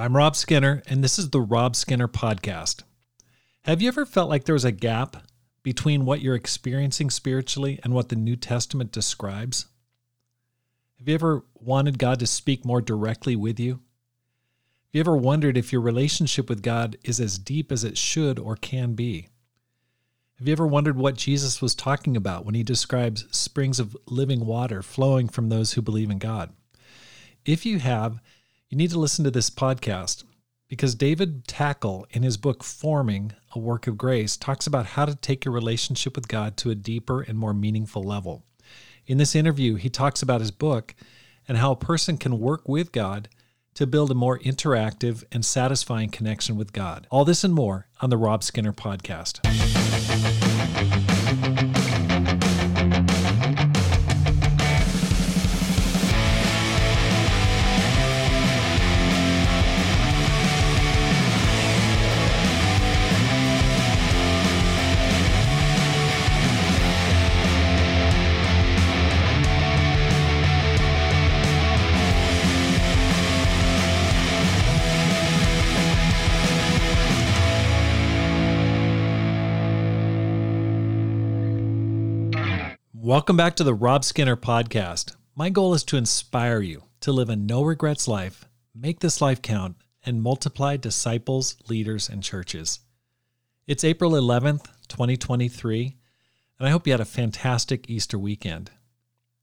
I'm Rob Skinner, and this is the Rob Skinner Podcast. Have you ever felt like there was a gap between what you're experiencing spiritually and what the New Testament describes? Have you ever wanted God to speak more directly with you? Have you ever wondered if your relationship with God is as deep as it should or can be? Have you ever wondered what Jesus was talking about when he describes springs of living water flowing from those who believe in God? If you have, you need to listen to this podcast because David Takle, in his book Forming a Work of Grace, talks about how to take your relationship with God to a deeper and more meaningful level. In this interview, he talks about his book and how a person can work with God to build a more interactive and satisfying connection with God. All this and more on the Rob Skinner Podcast. Welcome back to the Rob Skinner podcast. My goal is to inspire you to live a no regrets life, make this life count, and multiply disciples, leaders, and churches. It's April 11th, 2023, and I hope you had a fantastic Easter weekend.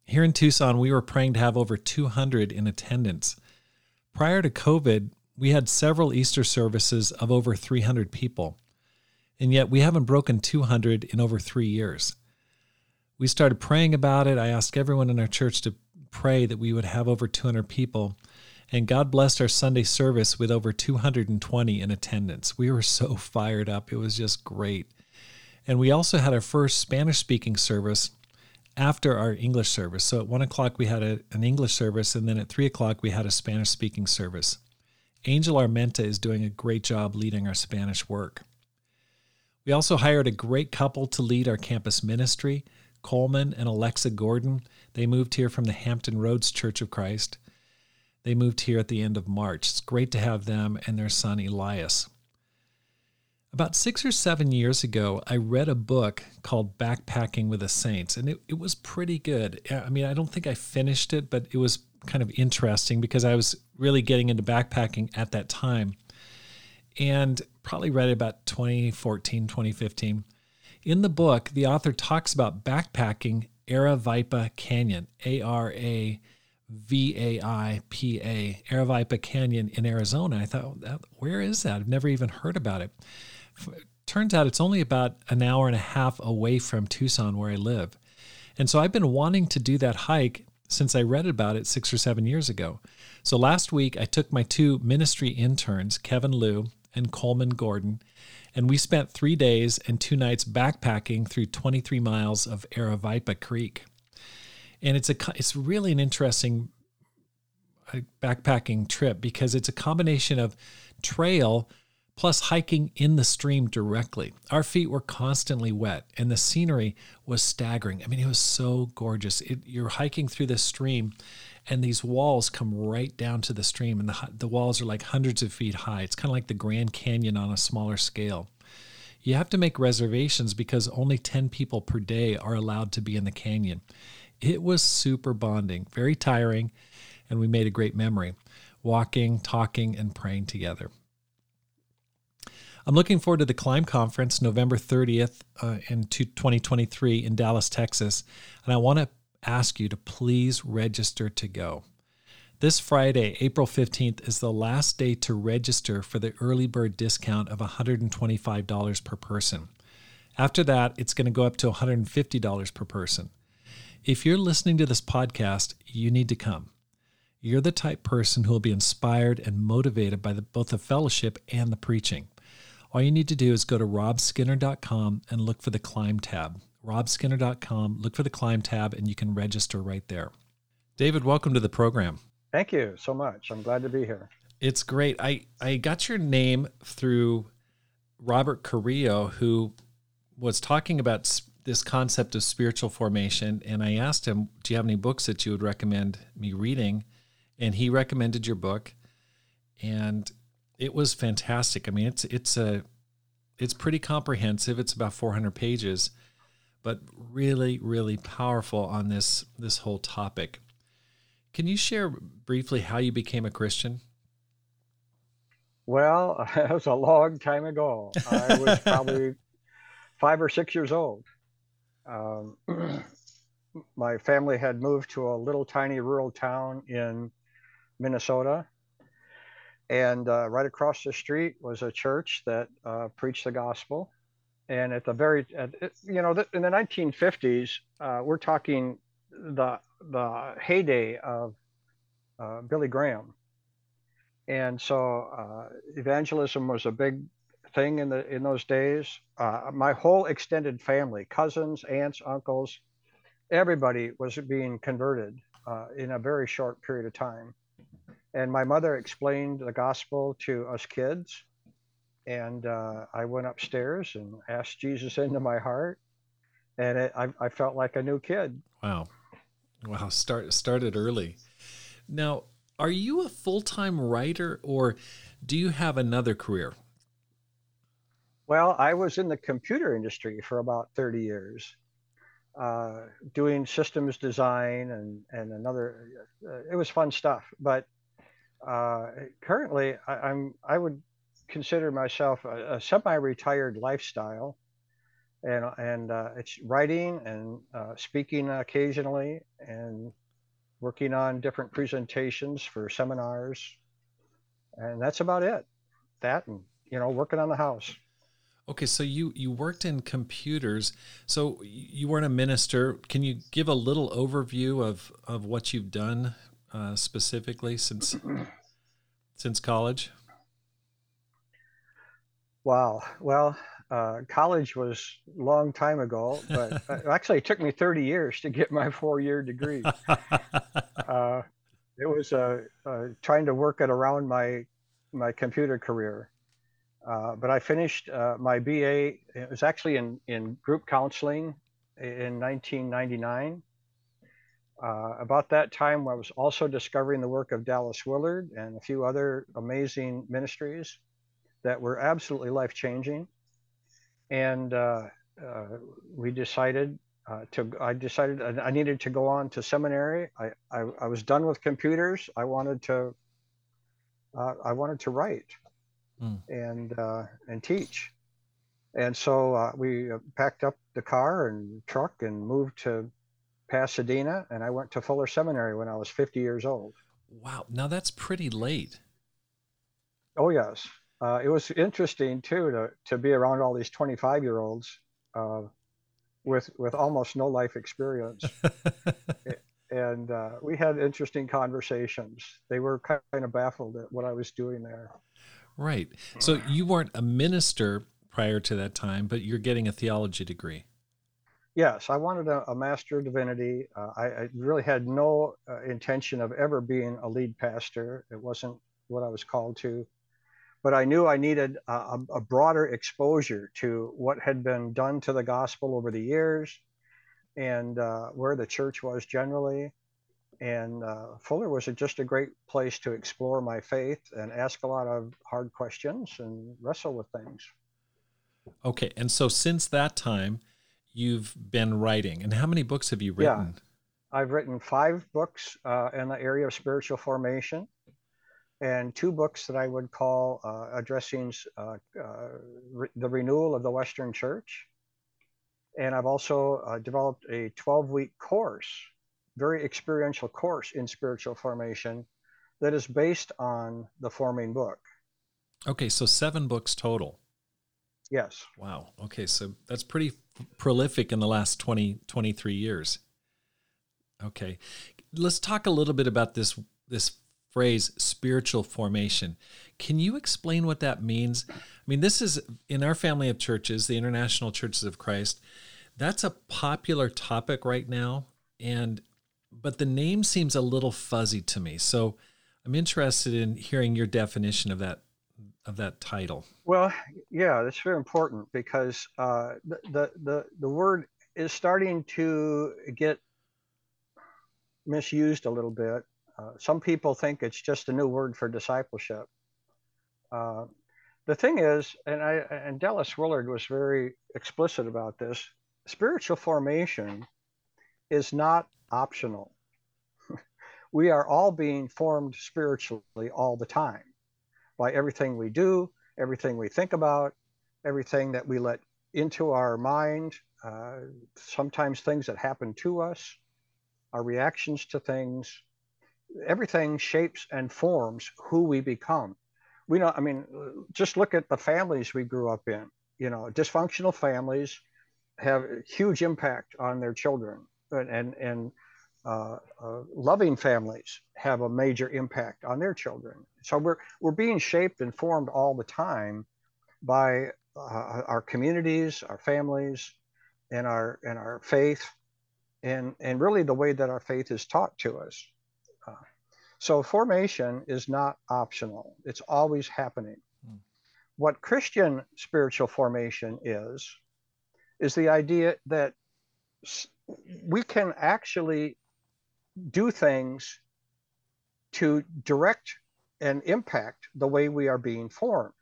Here in Tucson, we were praying to have over 200 in attendance. Prior to COVID, we had several Easter services of over 300 people, and yet we haven't broken 200 in over three years we started praying about it. I asked everyone in our church to pray that we would have over 200 people. And God blessed our Sunday service with over 220 in attendance. We were so fired up. It was just great. And we also had our first Spanish speaking service after our English service. So at one o'clock, we had a, an English service, and then at three o'clock, we had a Spanish speaking service. Angel Armenta is doing a great job leading our Spanish work. We also hired a great couple to lead our campus ministry. Coleman and Alexa Gordon. They moved here from the Hampton Roads Church of Christ. They moved here at the end of March. It's great to have them and their son Elias. About six or seven years ago, I read a book called Backpacking with the Saints, and it, it was pretty good. I mean, I don't think I finished it, but it was kind of interesting because I was really getting into backpacking at that time. And probably read it about 2014, 2015. In the book, the author talks about backpacking Aravaipa Canyon, A R A V A I P A, Aravaipa Canyon in Arizona. I thought, where is that? I've never even heard about it. Turns out it's only about an hour and a half away from Tucson, where I live. And so I've been wanting to do that hike since I read about it six or seven years ago. So last week, I took my two ministry interns, Kevin Liu and Coleman Gordon, and we spent three days and two nights backpacking through 23 miles of Aravaipa Creek. And it's a it's really an interesting uh, backpacking trip because it's a combination of trail plus hiking in the stream directly. Our feet were constantly wet and the scenery was staggering. I mean, it was so gorgeous. It, you're hiking through the stream and these walls come right down to the stream and the, the walls are like hundreds of feet high. It's kind of like the grand canyon on a smaller scale. You have to make reservations because only 10 people per day are allowed to be in the canyon. It was super bonding very tiring and we made a great memory walking talking and praying together. I'm looking forward to the Climb Conference November 30th uh, in 2023 in Dallas, Texas. And I want to ask you to please register to go. This Friday, April 15th, is the last day to register for the early bird discount of $125 per person. After that, it's going to go up to $150 per person. If you're listening to this podcast, you need to come. You're the type person who will be inspired and motivated by the, both the fellowship and the preaching. All you need to do is go to robskinner.com and look for the Climb tab robskinner.com. Look for the Climb tab and you can register right there. David, welcome to the program. Thank you so much. I'm glad to be here. It's great. I, I got your name through Robert Carrillo, who was talking about this concept of spiritual formation. And I asked him, Do you have any books that you would recommend me reading? And he recommended your book. And it was fantastic. I mean, it's it's a it's pretty comprehensive. It's about 400 pages, but really, really powerful on this this whole topic. Can you share briefly how you became a Christian? Well, that was a long time ago. I was probably five or six years old. Um, my family had moved to a little tiny rural town in Minnesota. And uh, right across the street was a church that uh, preached the gospel. And at the very, at, you know, in the 1950s, uh, we're talking the the heyday of uh, Billy Graham. And so uh, evangelism was a big thing in the in those days. Uh, my whole extended family, cousins, aunts, uncles, everybody was being converted uh, in a very short period of time. And my mother explained the gospel to us kids. And uh, I went upstairs and asked Jesus into my heart. And it, I, I felt like a new kid. Wow. Wow. Start, started early. Now, are you a full time writer or do you have another career? Well, I was in the computer industry for about 30 years, uh, doing systems design and, and another, uh, it was fun stuff. But uh, currently, I, am I would consider myself a, a semi-retired lifestyle, and and uh, it's writing and uh, speaking occasionally, and working on different presentations for seminars, and that's about it. That and you know working on the house. Okay, so you you worked in computers. So you weren't a minister. Can you give a little overview of of what you've done uh, specifically since since college? Wow. Well, uh, college was a long time ago, but actually it took me 30 years to get my four-year degree. uh, it was uh, uh, trying to work it around my my computer career. Uh, but I finished uh, my BA. It was actually in, in group counseling in 1999. Uh, about that time, I was also discovering the work of Dallas Willard and a few other amazing ministries that were absolutely life changing. And uh, uh, we decided uh, to, I decided I needed to go on to seminary. I, I, I was done with computers. I wanted to, uh, I wanted to write mm. and, uh, and teach. And so we packed up the car and truck and moved to Pasadena, and I went to Fuller Seminary when I was 50 years old. Wow. Now that's pretty late. Oh, yes. Uh, it was interesting, too, to, to be around all these 25 year olds uh, with, with almost no life experience. and uh, we had interesting conversations. They were kind of baffled at what I was doing there. Right. So you weren't a minister prior to that time, but you're getting a theology degree. Yes, I wanted a, a Master of Divinity. Uh, I, I, really had no uh, intention of ever being a lead pastor. It wasn't what I was called to. But I knew I needed a, a broader exposure to what had been done to the gospel over the years and uh, where the church was generally. And uh, Fuller was just a great place to explore my faith and ask a lot of hard questions and wrestle with things. Okay. And so since that time, you've been writing. And how many books have you written? Yeah. I've written five books uh, in the area of spiritual formation and two books that I would call uh, addressing uh, uh re- the renewal of the Western Church. And I've also uh, developed a 12 week course, very experiential course in spiritual formation that is based on the forming book. Okay, so seven books total. Yes. Wow. Okay, so that's pretty prolific in the last 20 23 years. Okay. Let's talk a little bit about this this phrase spiritual formation. Can you explain what that means? I mean, this is in our family of churches, the International Churches of Christ. That's a popular topic right now and but the name seems a little fuzzy to me. So I'm interested in hearing your definition of that of that title? Well, yeah, that's very important because uh, the, the, the the word is starting to get misused a little bit. Uh, some people think it's just a new word for discipleship. Uh, the thing is, and I and Dallas Willard was very explicit about this. Spiritual formation is not optional. we are all being formed spiritually all the time by everything we do, everything we think about, everything that we let into our mind, uh, sometimes things that happen to us, our reactions to things, everything shapes and forms who we become. We know, I mean, just look at the families we grew up in. You know, dysfunctional families have huge impact on their children, and and, and uh, uh, loving families have a major impact on their children. So we're we're being shaped and formed all the time by uh, our communities, our families, and our and our faith, and and really the way that our faith is taught to us. So formation is not optional; it's always happening. Mm. What Christian spiritual formation is, is the idea that we can actually do things to direct and impact the way we are being formed.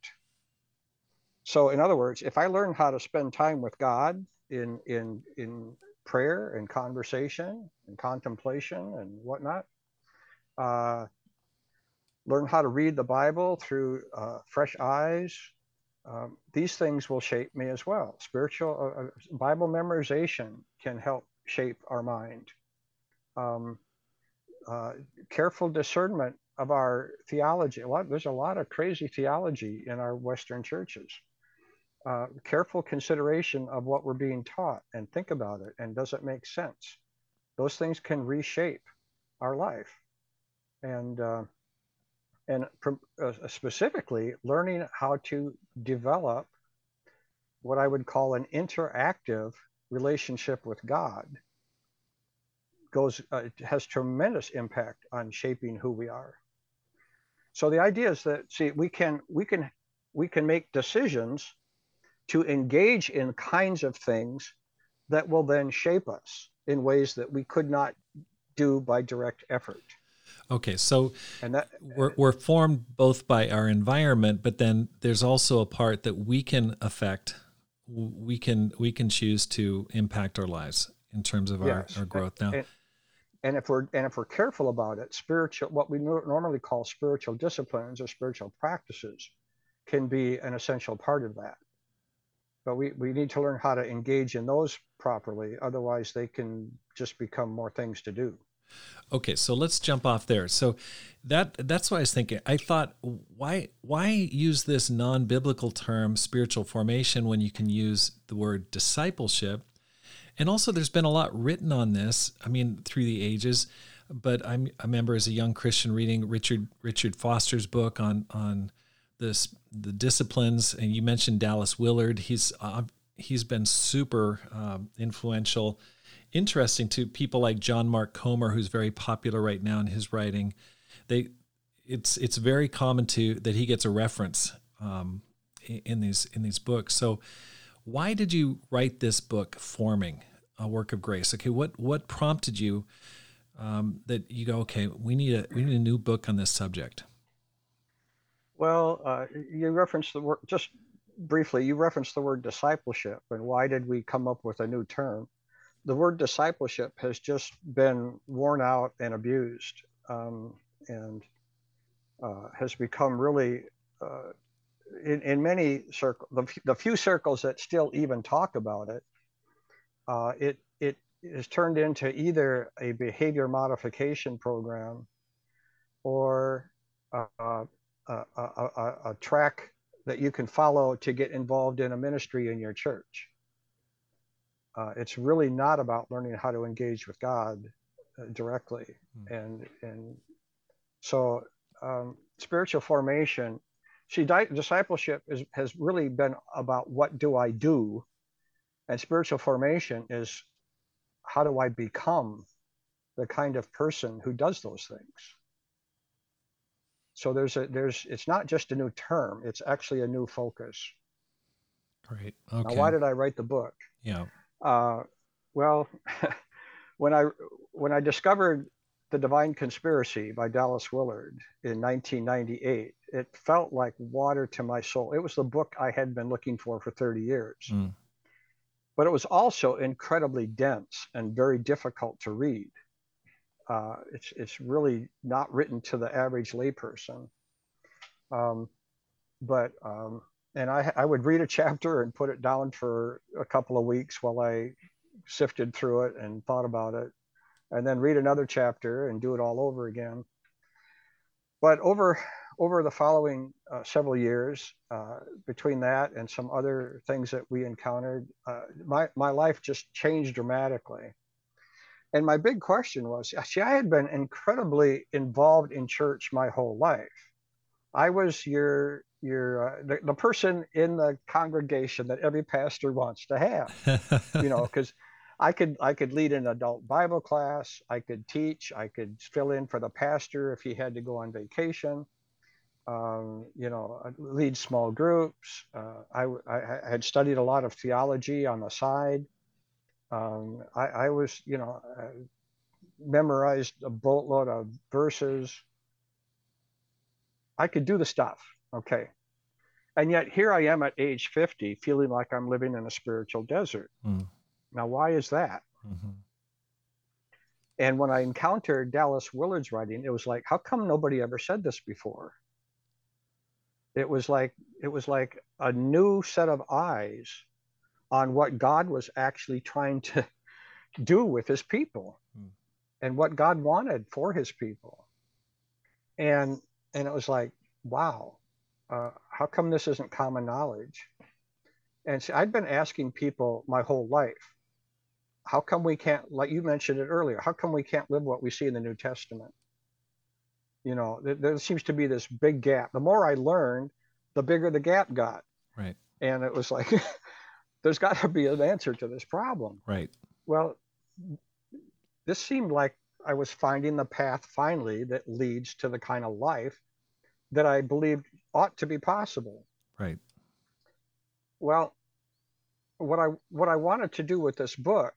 So, in other words, if I learn how to spend time with God in in in prayer and conversation and contemplation and whatnot, uh, learn how to read the Bible through uh, fresh eyes. Um, these things will shape me as well. Spiritual uh, uh Bible memorization can help shape our mind. Um, uh, careful discernment of our theology. A lot, there's a lot of crazy theology in our Western churches. Uh, careful consideration of what we're being taught and think about it and does it make sense? Those things can reshape our life. And uh, and uh, specifically learning how to develop what I would call an interactive relationship with God goes uh, has tremendous impact on shaping who we are. So the idea is that see we can we can we can make decisions to engage in kinds of things that will then shape us in ways that we could not do by direct effort. Okay, so and that, we're, we're formed both by our environment, but then there's also a part that we can affect. We can we can choose to impact our lives in terms of yes. our, our growth. Now, and, and if we're and if we're careful about it spiritual what we normally call spiritual disciplines or spiritual practices can be an essential part of that but we, we need to learn how to engage in those properly otherwise they can just become more things to do okay so let's jump off there so that that's what i was thinking i thought why why use this non-biblical term spiritual formation when you can use the word discipleship and also, there's been a lot written on this. I mean, through the ages. But I'm, I remember as a young Christian reading Richard Richard Foster's book on on this the disciplines, and you mentioned Dallas Willard. He's uh, he's been super um, influential, interesting to people like John Mark Comer, who's very popular right now in his writing. They it's it's very common to that he gets a reference um, in these in these books. So why did you write this book, Forming a Work of Grace? Okay, what what prompted you um, that you go, okay, we need a we need a new book on this subject? Well, uh, you referenced the word just briefly. You referenced the word discipleship, and why did we come up with a new term? The word discipleship has just been worn out and abused, um, and uh, has become really uh, in, in many circles, the, the few circles that still even talk about it, uh, it it is turned into either a behavior modification program or a, a, a, a, track that you can follow to get involved in a ministry in your church. Uh, it's really not about learning how to engage with God uh, directly, mm. and and so um, spiritual formation See, di- discipleship is, has really been about what do I do, and spiritual formation is how do I become the kind of person who does those things. So there's a there's it's not just a new term; it's actually a new focus. Great. Okay. Now, why did I write the book? Yeah. Uh, well, when I when I discovered The Divine Conspiracy by Dallas Willard in 1998, it felt like water to my soul. It was the book I had been looking for for 30 years. Mm. But it was also incredibly dense and very difficult to read. Uh, it's, it's really not written to the average layperson. Um, but, um, and I, I would read a chapter and put it down for a couple of weeks while I sifted through it and thought about it and then read another chapter and do it all over again. But over over the following uh, several years, uh, between that and some other things that we encountered, uh, my my life just changed dramatically. And my big question was, see, I had been incredibly involved in church my whole life. I was your your uh, the, the person in the congregation that every pastor wants to have, you know, because I could I could lead an adult Bible class. I could teach. I could fill in for the pastor if he had to go on vacation. Um, you know, lead small groups. Uh, I, I, had studied a lot of theology on the side. Um, I, I, was, you know, uh, memorized a boatload of verses. I could do the stuff. Okay. And yet here I am at age 50 feeling like I'm living in a spiritual desert. Mm. Now, why is that? Mm-hmm. And when I encountered Dallas Willard's writing, it was like, how come nobody ever said this before? It was like it was like a new set of eyes on what God was actually trying to do with his people mm. and what God wanted for his people. And and it was like, wow, uh, how come this isn't common knowledge? And see, I'd been asking people my whole life, how come we can't like you mentioned it earlier how come we can't live what we see in the new testament? You know there, there, seems to be this big gap. The more i learned the bigger the gap got. Right. And it was like there's got to be an answer to this problem. Right. Well this seemed like i was finding the path finally that leads to the kind of life that i believed ought to be possible right well what i what i wanted to do with this book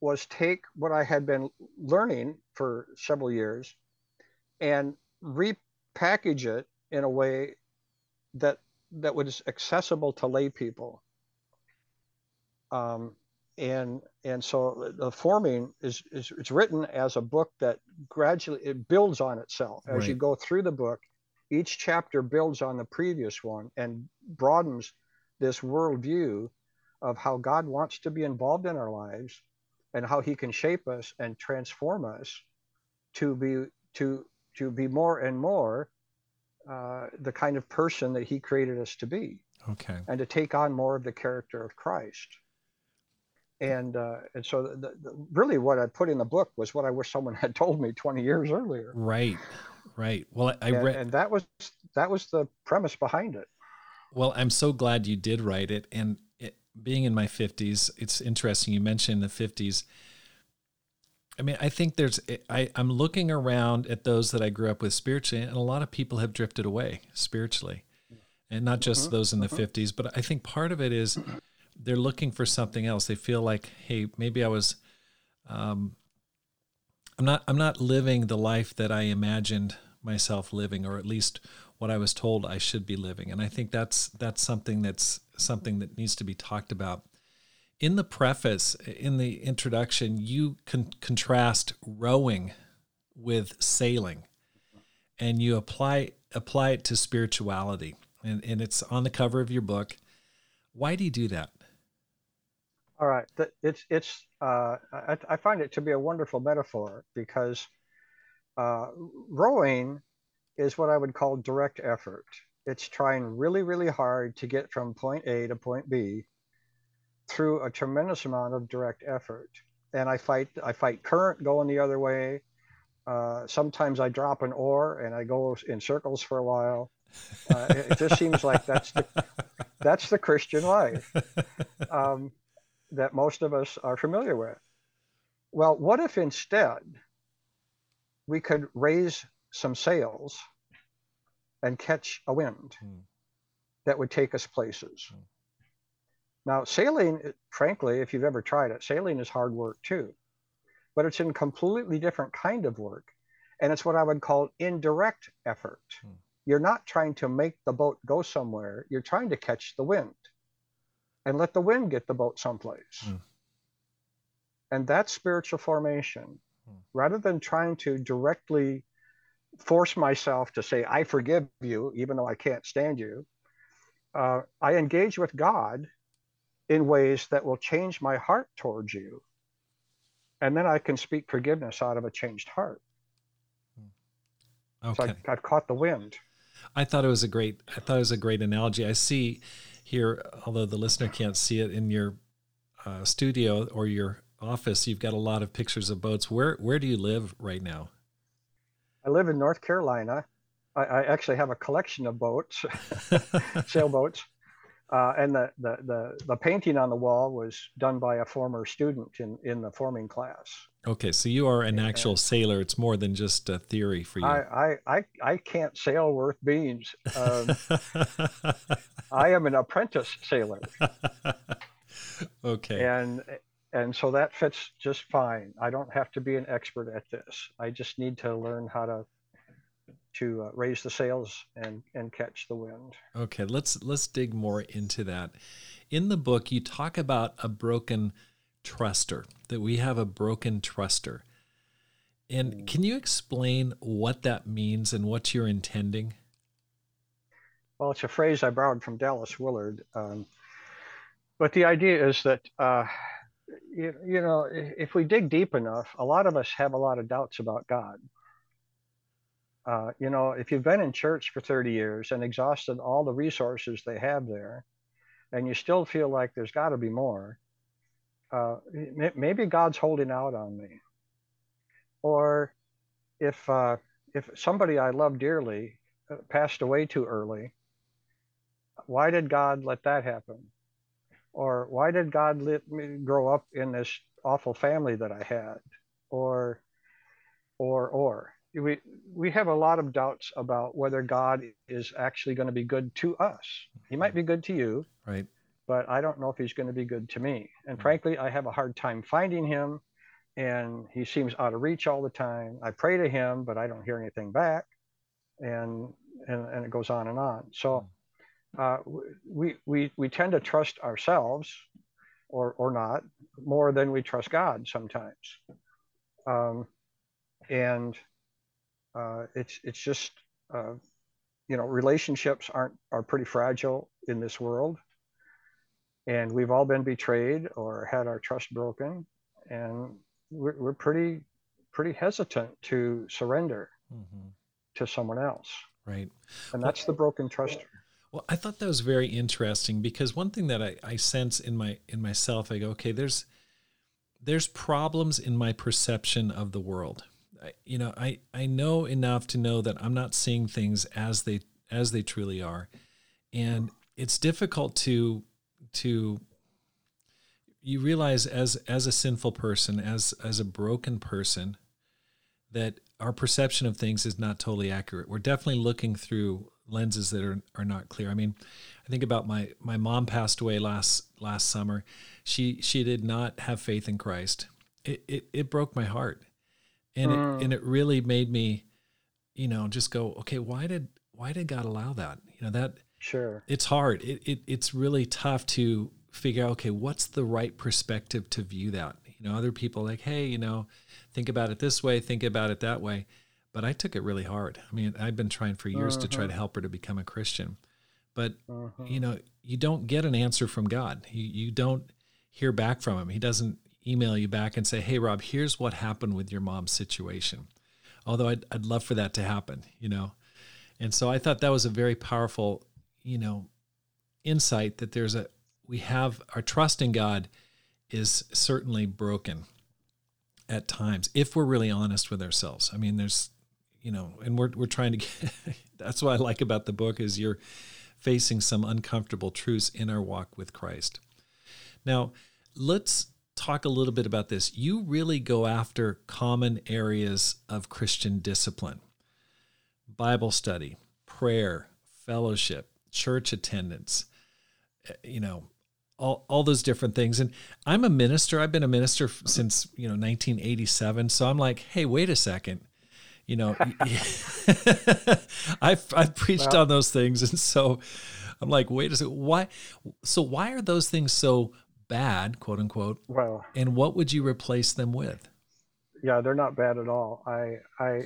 was take what I had been learning for several years and repackage it in a way that that was accessible to lay people. Um, and and so the forming is, is it's written as a book that gradually it builds on itself as right. you go through the book. Each chapter builds on the previous one and broadens this worldview of how God wants to be involved in our lives and how he can shape us and transform us to be to to be more and more uh, the kind of person that he created us to be okay and to take on more of the character of christ and uh, and so the, the, really what i put in the book was what i wish someone had told me 20 years earlier right right well i, I read and that was that was the premise behind it well i'm so glad you did write it and being in my 50s, it's interesting. You mentioned the 50s. I mean, I think there's, I, I'm looking around at those that I grew up with spiritually, and a lot of people have drifted away spiritually. And not just mm-hmm, those in the mm-hmm. 50s, but I think part of it is they're looking for something else. They feel like, hey, maybe I was, um, I'm not, I'm not living the life that I imagined myself living, or at least what I was told I should be living. And I think that's that's something that's something that needs to be talked about. In the preface, in the introduction, you con- contrast rowing with sailing, and you apply apply it to spirituality. And, and it's on the cover of your book. Why do you do that? All right, it's it's uh, I, I, find it to be a wonderful metaphor because uh, rowing is what I would call direct effort. It's trying really, really hard to get from point A to point B through a tremendous amount of direct effort. And I fight, I fight current going the other way. Uh, sometimes I drop an oar and I go in circles for a while. Uh, it, it, just seems like that's the, that's the Christian life um, that most of us are familiar with. Well, what if instead we could raise some sails and catch a wind mm. that would take us places. Mm. Now, sailing, frankly, if you've ever tried it, sailing is hard work too, but it's a completely different kind of work. And it's what I would call indirect effort. Hmm. You're not trying to make the boat go somewhere, you're trying to catch the wind and let the wind get the boat someplace. Hmm. And that's spiritual formation. Hmm. Rather than trying to directly force myself to say, I forgive you, even though I can't stand you, uh, I engage with God in ways that will change my heart towards you. And then I can speak forgiveness out of a changed heart. Okay. So I, I've caught the wind. I thought it was a great. I thought it was a great analogy. I see here, although the listener can't see it in your uh, studio or your office, you've got a lot of pictures of boats. Where where do you live right now? I live in North Carolina. I, I actually have a collection of boats, sailboats. Uh, and the, the, the, the, painting on the wall was done by a former student in, in the forming class. Okay, so you are an actual sailor. It's more than just a theory for you. I, I, I, I can't sail worth beans. Um, I am an apprentice sailor. okay. And and so that fits just fine. I don't have to be an expert at this. I just need to learn how to to uh, raise the sails and and catch the wind. Okay, let's let's dig more into that. In the book, you talk about a broken truster. That we have a broken truster. And mm. can you explain what that means and what you're intending? Well, it's a phrase I borrowed from Dallas Willard. Um, but the idea is that, uh, you, you know, if we dig deep enough, a lot of us have a lot of doubts about God. Uh, you know, if you've been in church for 30 years and exhausted all the resources they have there, and you still feel like there's got to be more, uh, maybe God's holding out on me. Or if uh, if somebody I love dearly uh, passed away too early, why did God let that happen? Or why did God let me grow up in this awful family that I had? Or, or, or we we have a lot of doubts about whether God is actually going to be good to us. He might be good to you, right? But I don't know if he's going to be good to me. And frankly, I have a hard time finding him, and he seems out of reach all the time. I pray to him, but I don't hear anything back, and and and it goes on and on. So. Uh, we, we, we tend to trust ourselves or, or not more than we trust God sometimes. Um, and uh, it's it's just uh, you know relationships aren't are pretty fragile in this world, and we've all been betrayed or had our trust broken, and we're, we're pretty pretty hesitant to surrender mm-hmm. to someone else. Right, and that's well, the broken truster. Well, I thought that was very interesting because one thing that I, I sense in my in myself, I go, okay, there's there's problems in my perception of the world you know, I, I know enough to know that I'm not seeing things as they as they truly are, and it's difficult to to you realize as as a sinful person, as as a broken person, that our perception of things is not totally accurate. We're definitely looking through lenses that are, are not clear. I mean, I think about my my mom passed away last last summer. She she did not have faith in Christ. It it, it broke my heart and mm. it and it really made me you know just go okay why did why did god allow that you know that sure it's hard it, it it's really tough to figure out okay what's the right perspective to view that you know other people like hey you know think about it this way think about it that way but i took it really hard i mean i've been trying for years uh-huh. to try to uh-huh. help her to become a christian but uh-huh. you know you don't get an answer from god you, you don't hear back from him he doesn't email you back and say, "Hey, Rob, here's what happened with your mom's situation." Although I'd, I'd love for that to happen, you know. And so I thought that was a very powerful, you know, insight that there's a we have our trust in God is certainly broken at times if we're really honest with ourselves. I mean, there's you know, and we're we're trying to get that's what I like about the book is you're facing some uncomfortable truths in our walk with Christ. Now, let's talk a little bit about this. You really go after common areas of Christian discipline Bible study, prayer, fellowship, church attendance, eh, you know, all, all those different things. And I'm a minister. I've been a minister since, you know, 1987. So I'm like, hey, wait a second. you know, I've I've preached on those things, and so I'm like, wait a second, why? So why are those things so bad, quote unquote? Well, and what would you replace them with? Yeah, they're not bad at all. I I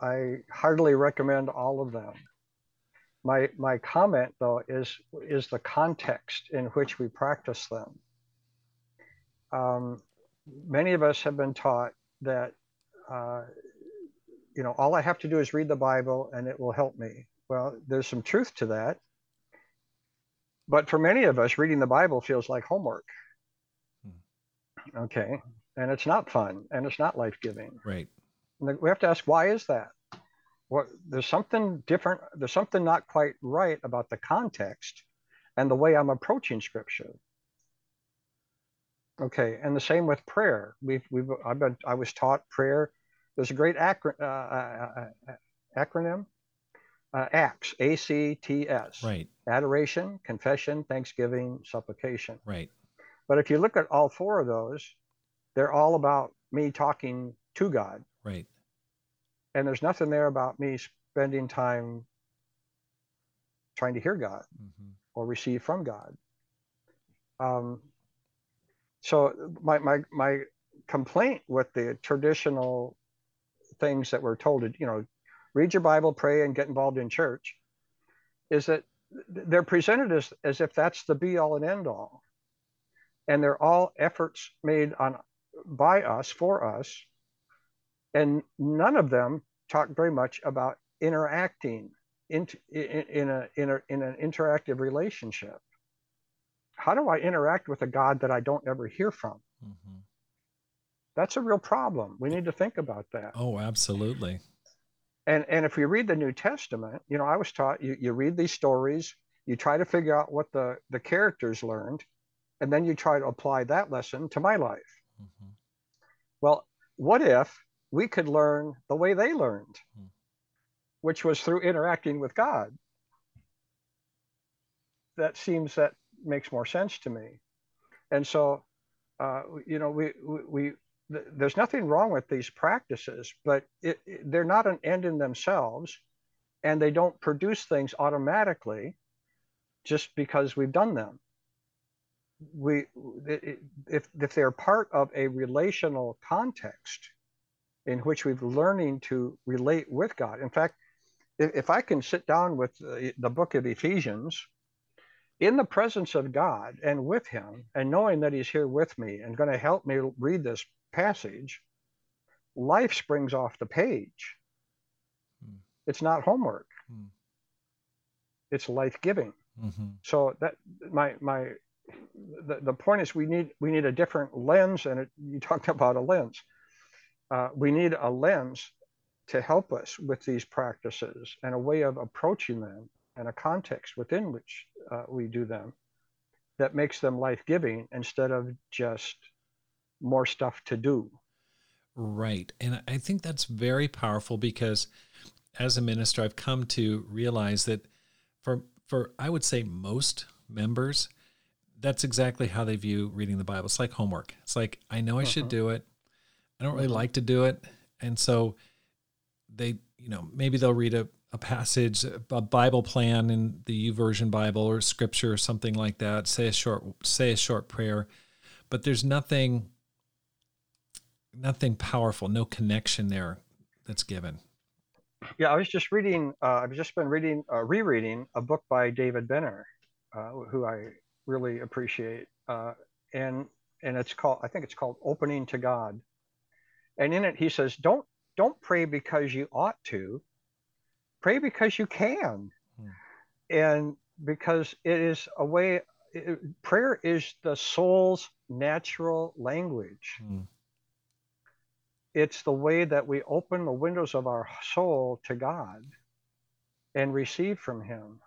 I heartily recommend all of them. My my comment though is is the context in which we practice them. Um, many of us have been taught that uh, you know all I have to do is read the Bible and it will help me. Well, there's some truth to that, but for many of us, reading the Bible feels like homework. Hmm. Okay, and it's not fun and it's not life giving. Right. And we have to ask why is that? What there's something different. There's something not quite right about the context and the way I'm approaching Scripture. Okay, and the same with prayer. We've, we've I've been I was taught prayer. There's a great acro- uh, uh, uh, acronym, uh, ACTS, A C T S. Right. Adoration, confession, thanksgiving, supplication. Right. But if you look at all four of those, they're all about me talking to God. Right. And there's nothing there about me spending time trying to hear God mm-hmm. or receive from God. Um, so my, my, my complaint with the traditional things that we're told to, you know, read your Bible, pray, and get involved in church is that they're presented as, as if that's the be all and end all. And they're all efforts made on by us for us. And none of them talk very much about interacting in, in, in, a, in, a, in an interactive relationship how do I interact with a God that I don't ever hear from? Mm-hmm. That's a real problem. We need to think about that. Oh, absolutely. And and if we read the New Testament, you know, I was taught you, you read these stories, you try to figure out what the, the characters learned, and then you try to apply that lesson to my life. Mm-hmm. Well, what if we could learn the way they learned, mm-hmm. which was through interacting with God? That seems that makes more sense to me. And so, uh, you know, we, we, we th- there's nothing wrong with these practices, but it, it, they're not an end in themselves, and they don't produce things automatically just because we've done them. We, if, if they're part of a relational context in which we're learning to relate with God. In fact, if, if I can sit down with the, the book of Ephesians in the presence of God and with Him, and knowing that He's here with me and going to help me read this passage, life springs off the page. Hmm. It's not homework. Hmm. It's life giving. Mm-hmm. So that my my the, the point is we need we need a different lens, and it, you talked about a lens. Uh, we need a lens to help us with these practices and a way of approaching them and a context within which uh, we do them that makes them life giving instead of just more stuff to do. Right. And I think that's very powerful because as a minister, I've come to realize that for, for I would say most members, that's exactly how they view reading the Bible. It's like homework. It's like, I know I uh-huh. should do it. I don't really uh-huh. like to do it. And so they, you know, maybe they'll read a, a passage, a Bible plan in the YouVersion Bible or scripture or something like that. Say a short say a short prayer, but there's nothing nothing powerful, no connection there that's given. Yeah, I was just reading. Uh, I've just been reading, uh, rereading a book by David Benner, uh, who I really appreciate, uh, and and it's called. I think it's called Opening to God, and in it he says, "Don't don't pray because you ought to, pray because you can hmm. and because it is a way it, prayer is the soul's natural language hmm. It's the way that we open the windows of our soul to god and receive from him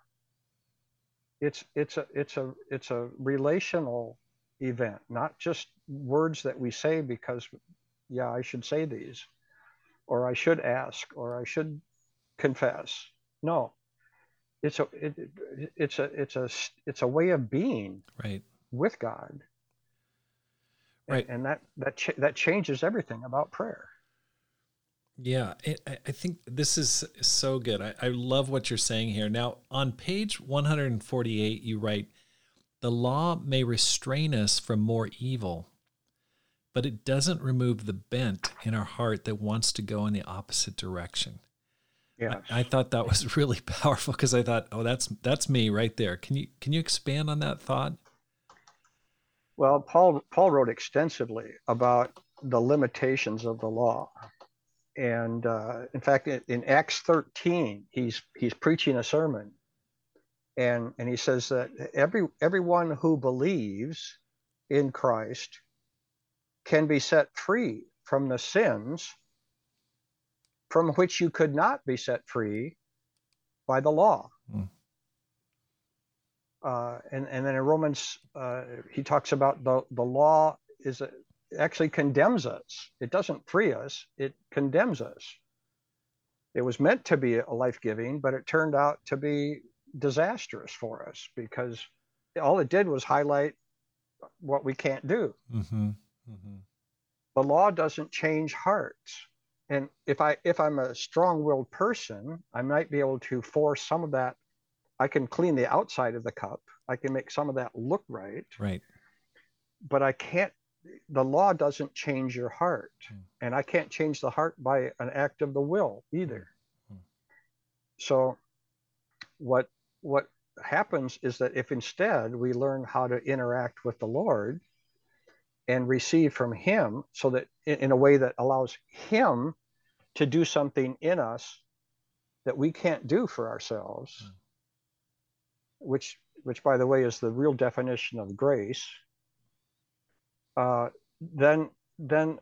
it's it's a it's a it's a relational event not just words that we say because yeah i should say these or i should ask or i should confess. No, it's a it, it's a it's a it's a way of being right with God. Right, and, and that that ch- that changes everything about prayer. Yeah, I think this is so good. I, I love what you're saying here. Now, on page 148, you write, The law may restrain us from more evil, but it doesn't remove the bent in our heart that wants to go in the opposite direction. Yeah, I, I, thought that was really powerful because I thought, oh, that's that's me right there. Can you can you expand on that thought? Well, Paul Paul wrote extensively about the limitations of the law, and uh, in fact, in, in Acts 13, he's he's preaching a sermon, and and he says that every everyone who believes in Christ can be set free from the sins from which you could not be set free by the law. Mm. Uh, and, and then in Romans, uh, he talks about the, the law is a, actually condemns us. It doesn't free us, it condemns us. It was meant to be a life giving, but it turned out to be disastrous for us because all it did was highlight what we can't do. Mm-hmm. Mm-hmm. The law doesn't change hearts. And if I if I'm a strong-willed person, I might be able to force some of that. I can clean the outside of the cup. I can make some of that look right. Right. But I can't. The law doesn't change your heart, mm. and I can't change the heart by an act of the will either. Mm. So, what what happens is that if instead we learn how to interact with the Lord and receive from him so that in, a way that allows him to do something in us that we can't do for ourselves mm. Which which by the way is the real definition of grace uh, then then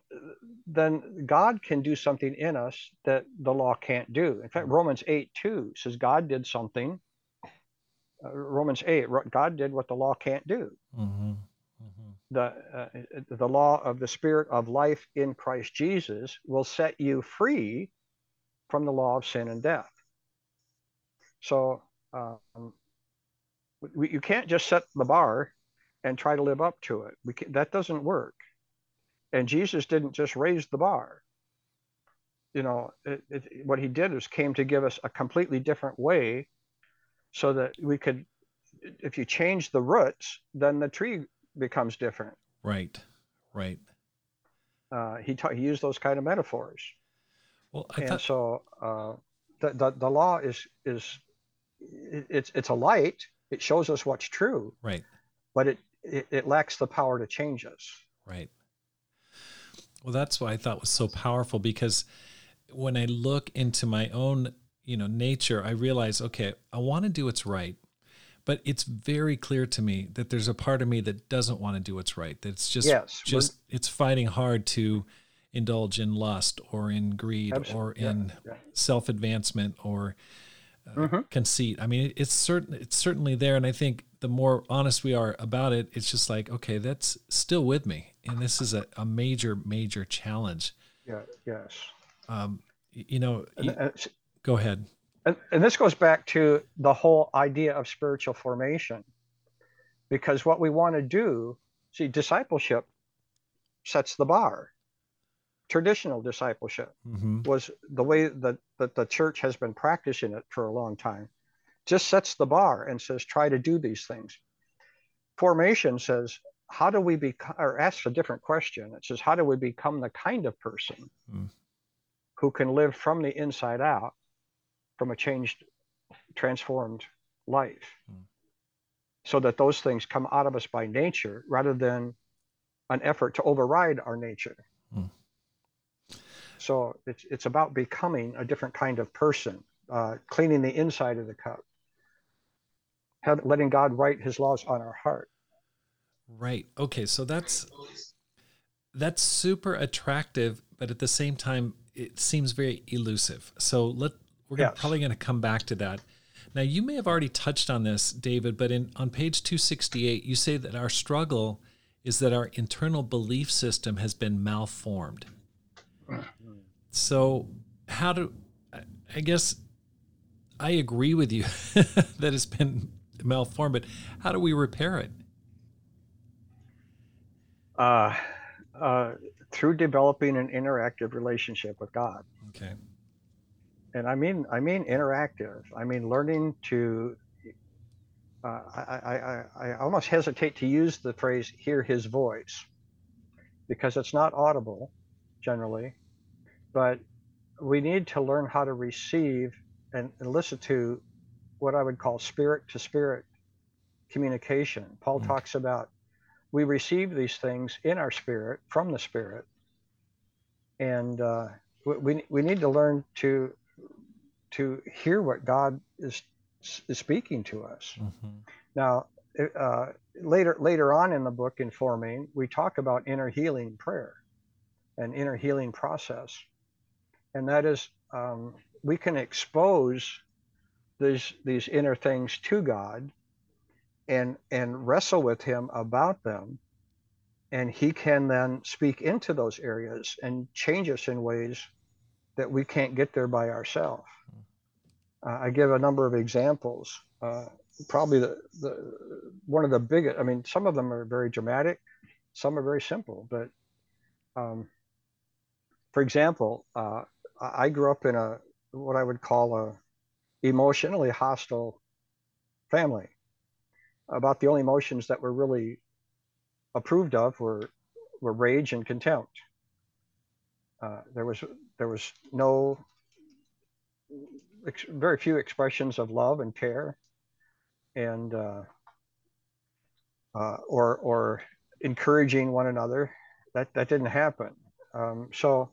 then god can do something in us that the law can't do. In fact romans 8 2 says god did something uh, romans 8 god did what the law can't do. Mm-hmm. The, uh, the law of the spirit of life in Christ Jesus will set you free from the law of sin and death. So um, we, you can't just set the bar and try to live up to it. We can, that doesn't work. And Jesus didn't just raise the bar. You know, it, it, what he did is came to give us a completely different way so that we could, if you change the roots, then the tree becomes different. Right, right. Uh, he ta- he used those kind of metaphors. Well, I and thought... so uh, the, the the law is is it, it's it's a light. It shows us what's true. Right. But it, it it lacks the power to change us. Right. Well, that's what I thought was so powerful because when I look into my own, you know, nature, I realize, okay, I want to do what's right, but it's very clear to me that there's a part of me that doesn't want to do what's right. That it's just yes, just it's fighting hard to indulge in lust or in greed Absolutely. or in yeah, yeah. self-advancement or uh, mm-hmm. conceit. I mean, it's certain it's certainly there and I think the more honest we are about it, it's just like, okay, that's still with me. And this is a, a major, major challenge. Yeah, yes. Um, you know, you, go ahead and, and this goes back to the whole idea of spiritual formation because what we want to do see discipleship sets the bar traditional discipleship mm-hmm. was the way that, that the church has been practicing it for a long time just sets the bar and says try to do these things formation says how do we become or asks a different question it says how do we become the kind of person mm. who can live from the inside out from a changed, transformed life. Mm. So that those things come out of us by nature rather than an effort to override our nature. Mm. So it's, it's about becoming a different kind of person, uh, cleaning the inside of the cup, have, letting God write his laws on our heart. Right. Okay. So that's that's super attractive, but at the same time, it seems very elusive. So let we're yes. probably going to come back to that. Now, you may have already touched on this, David, but in on page 268, you say that our struggle is that our internal belief system has been malformed. So, how do I guess I agree with you that it's been malformed, but how do we repair it? Uh, uh, through developing an interactive relationship with God. Okay. And I mean, I mean interactive. I mean learning to. Uh, I, I, I, I almost hesitate to use the phrase "hear His voice," because it's not audible, generally. But we need to learn how to receive and, and listen to what I would call spirit to spirit communication. Paul mm. talks about we receive these things in our spirit from the spirit, and uh, we we need to learn to to hear what God is is speaking to us. Mm-hmm. Now, uh, later later on in the book, in Forming, we talk about inner healing prayer, and inner healing process, and that is um, we can expose these these inner things to God and and wrestle with him about them. And he can then speak into those areas and change us in ways that we can't get there by ourselves. Uh, i give a number of examples. Uh, probably the, the one of the biggest i mean some of them are very dramatic some are very simple but um, for example uh, i grew up in a what i would call a emotionally hostile family about the only emotions that were really approved of were were rage and contempt. Uh, there was there was no ex- very few expressions of love and care, and uh, uh, or or encouraging one another. That that didn't happen. Um, so,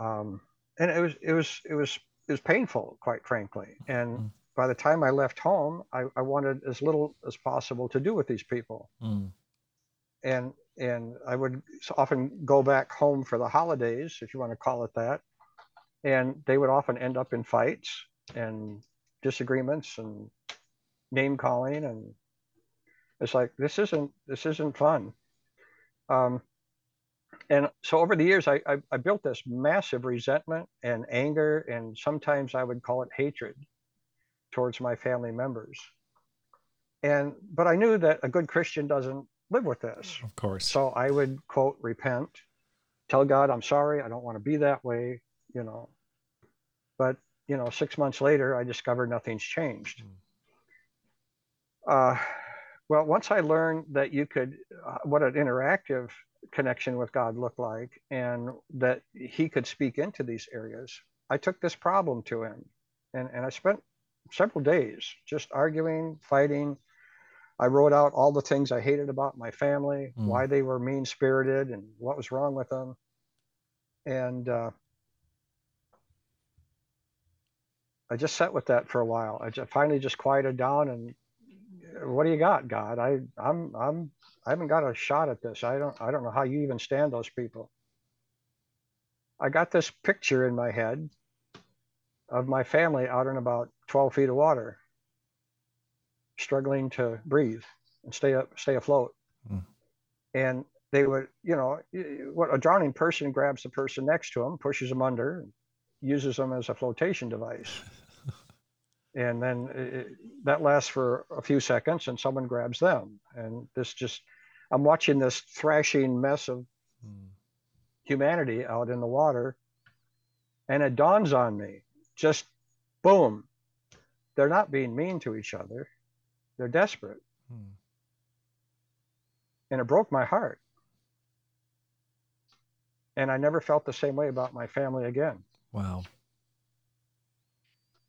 um, and it was it was it was it was painful, quite frankly, and. Mm by the time I left home, I, I, wanted as little as possible to do with these people. Mm. And and I would often go back home for the holidays, if you want to call it that. And they would often end up in fights and disagreements and name calling and it's like this isn't this isn't fun. Um, and so over the years I, I, I built this massive resentment and anger and sometimes I would call it hatred towards my family members. And but I knew that a good Christian doesn't live with this. Of course. So I would quote repent, tell God I'm sorry, I don't want to be that way, you know. But you know, six months later, I discovered nothing's changed. Mm. Uh, well, once I learned that you could, uh, what an interactive connection with God looked like, and that He could speak into these areas, I took this problem to Him, and and I spent several days just arguing, fighting. I wrote out all the things I hated about my family, mm. why they were mean spirited, and what was wrong with them. And uh, I just sat with that for a while. I just finally just quieted down and what do you got, God? I I'm I'm I haven't got a shot at this. I don't I don't know how you even stand those people. I got this picture in my head of my family out in about 12 feet of water, struggling to breathe and stay up, stay afloat. Mm. And they would, you know, what a drowning person grabs the person next to him, pushes them under, uses them as a flotation device. and then it, that lasts for a few seconds and someone grabs them. And this just, I'm watching this thrashing mess of mm. humanity out in the water. And it dawns on me just boom, they're not being mean to each other. They're desperate. Hmm. And it broke my heart. And I never felt the same way about my family again. Wow.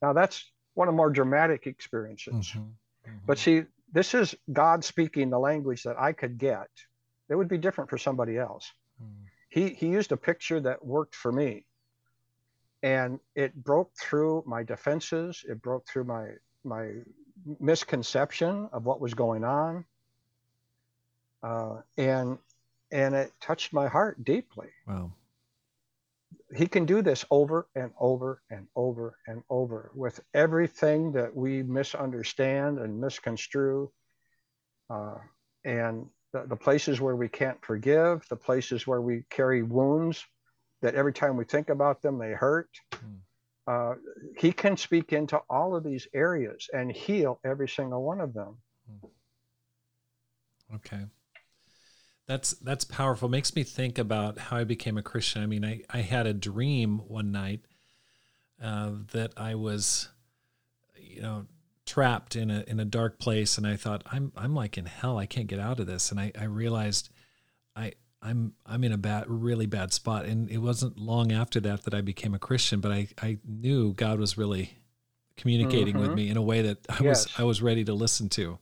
Now that's one of the more dramatic experiences. Mm-hmm. Mm-hmm. But see, this is God speaking the language that I could get. It would be different for somebody else. Mm. He he used a picture that worked for me and it broke through my defenses it broke through my my misconception of what was going on uh, and and it touched my heart deeply wow he can do this over and over and over and over with everything that we misunderstand and misconstrue uh, and the, the places where we can't forgive the places where we carry wounds that every time we think about them, they hurt. Mm. Uh, he can speak into all of these areas and heal every single one of them. Hmm. Okay. That's that's powerful. It makes me think about how I became a Christian. I mean, I, I had a dream one night uh, that I was, you know, trapped in a in a dark place, and I thought I'm I'm like in hell. I can't get out of this. And I, I realized I I'm I'm in a bad really bad spot. And it wasn't long after that that I became a Christian, but I I knew God was really communicating mm-hmm. with me in a way that I yes. was I was ready to listen to.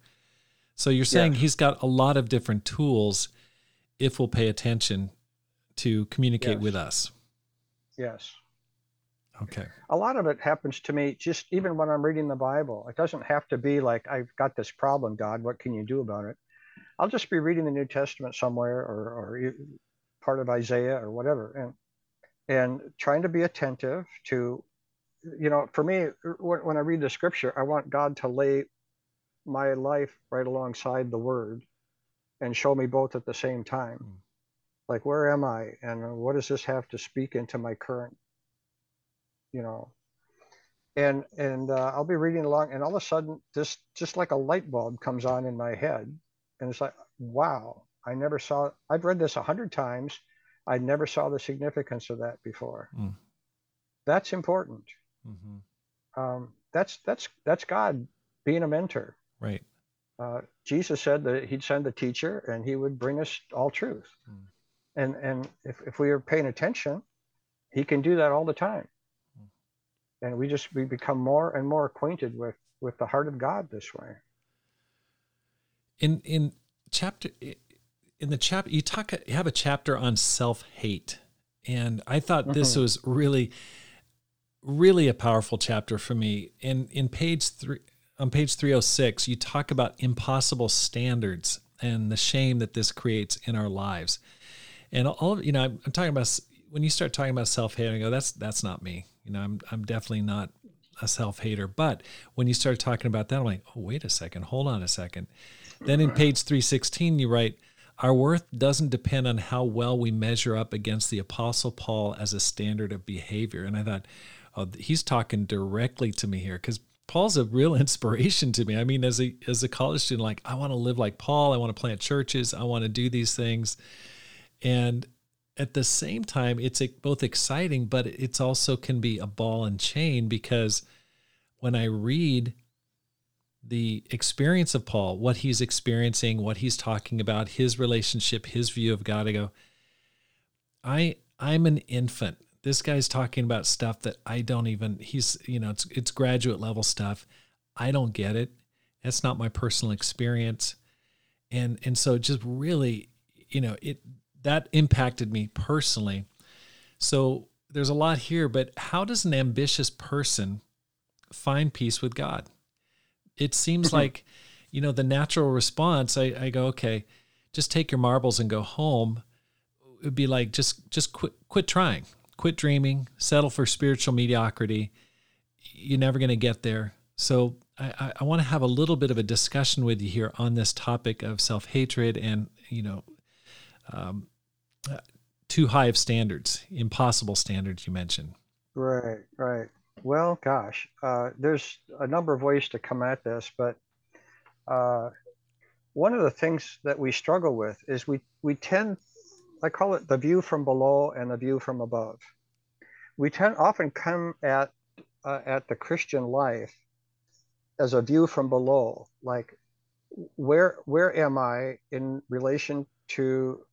So you're saying yes. he's got a lot of different tools if we'll pay attention to communicate yes. with us. Yes. Okay. A lot of it happens to me just even when I'm reading the Bible. It doesn't have to be like, I've got this problem, God, what can you do about it? I'll just be reading the New Testament somewhere or, or part of Isaiah or whatever and and trying to be attentive to you know for me when, when I read the scripture I want God to lay my life right alongside the word and show me both at the same time. Mm. like where am I? And what does this have to speak into my current you know? And and uh, I'll be reading along and all of a sudden this just like a light bulb comes on in my head and it's like wow I never saw I've read this a hundred times. I never saw the significance of that before. Mm. that's important. Mm-hmm. um, that's that's that's God being a mentor. Right. Uh, Jesus said that he'd send the teacher and he would bring us all truth mm. and and if, if we are paying attention he can do that all the time and we just we become more and more acquainted with with the heart of God this way. In in chapter in the chapter you talk you have a chapter on self hate, and I thought mm-hmm. this was really really a powerful chapter for me. In in page three on page 306, you talk about impossible standards and the shame that this creates in our lives. And all you know, I'm, I'm talking about when you start talking about self hate, I go, that's that's not me. You know, I'm I'm definitely not a self hater. But when you start talking about that, I'm like, oh, wait a second, hold on a second. Then in page 316, you write, our worth doesn't depend on how well we measure up against the Apostle Paul as a standard of behavior. And I thought, oh, he's talking directly to me here because Paul's a real inspiration to me. I mean, as a as a college student, like I want to live like Paul. I want to plant churches. I want to do these things. And at the same time, it's both exciting, but it's also can be a ball and chain because when I read the experience of Paul, what he's experiencing, what he's talking about, his relationship, his view of God, I go, I I'm an infant. This guy's talking about stuff that I don't even he's, you know, it's it's graduate level stuff. I don't get it. That's not my personal experience. And and so just really, you know, it that impacted me personally. So there's a lot here, but how does an ambitious person find peace with God? It seems mm-hmm. like, you know, the natural response, I, I go, okay, just take your marbles and go home. It would be like just just quit quit trying, quit dreaming, settle for spiritual mediocrity. You're never going to get there. So I, I want to have a little bit of a discussion with you here on this topic of self hatred and you know um, too high of standards, impossible standards you mentioned. Right, right. Well, gosh, uh, there's a number of ways to come at this, but uh, one of the things that we struggle with is we we tend, I call it the view from below and the view from above. We tend often come at uh, at the Christian life as a view from below, like where where am I in relation to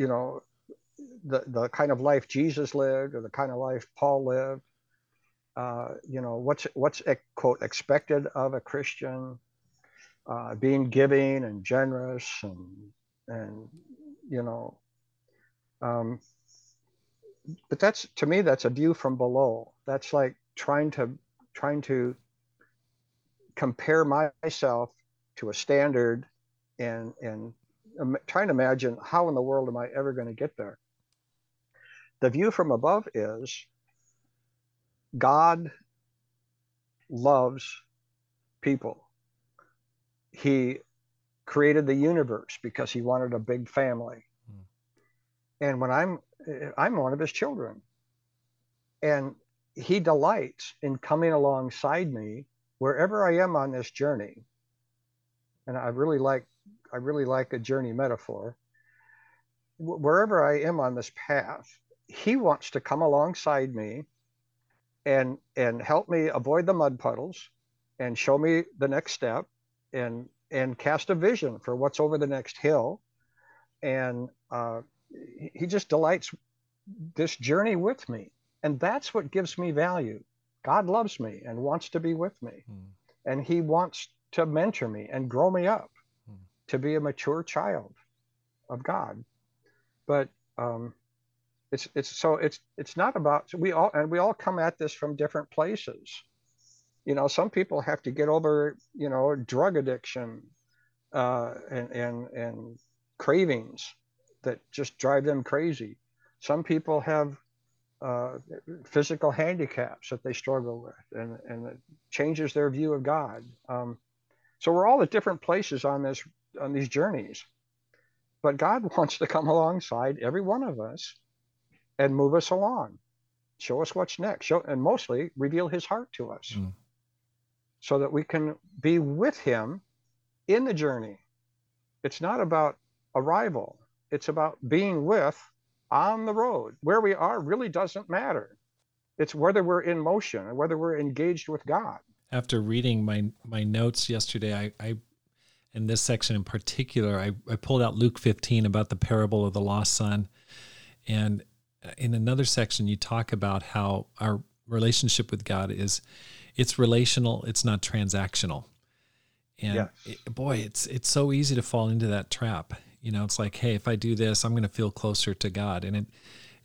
you know, the, the kind of life Jesus lived or the kind of life Paul lived. Uh, you know, what's what's quote expected of a Christian, uh, being giving and generous and and you know, um, but that's to me that's a view from below. That's like trying to trying to compare myself to a standard and and trying to imagine how in the world am I ever going to get there? The view from above is God loves people. He created the universe because he wanted a big family. Mm. And when I'm I'm one of his children. And he delights in coming alongside me wherever I am on this journey. And I really like I really like a journey metaphor. wherever I am on this path, he wants to come alongside me and and help me avoid the mud puddles and show me the next step and and cast a vision for what's over the next hill. And uh, he just delights this journey with me. And that's what gives me value. God loves me and wants to be with me. Mm. and he wants to mentor me and grow me up mm. to be a mature child of god. But um, it's it's so it's it's not about we all and we all come at this from different places you know some people have to get over you know drug addiction uh, and and and cravings that just drive them crazy. Some people have uh, physical handicaps that they struggle with and and it changes their view of god. Um, so we're all at different places on this on these journeys. But god wants to come alongside every one of us and move us along show us what's next show and mostly reveal his heart to us. Mm. So that we can be with him in the journey. It's not about arrival. It's about being with on the road. Where we are really doesn't matter. It's whether we're in motion and whether we're engaged with god. After reading my my notes yesterday i i in this section in particular i, I pulled out luke 15 about the parable of the lost son. And in another section you talk about how our relationship with God is it's relational, it's not transactional. And it, boy, it's it's so easy to fall into that trap. You know, it's like, hey, if I do this, I'm going to feel closer to God. And it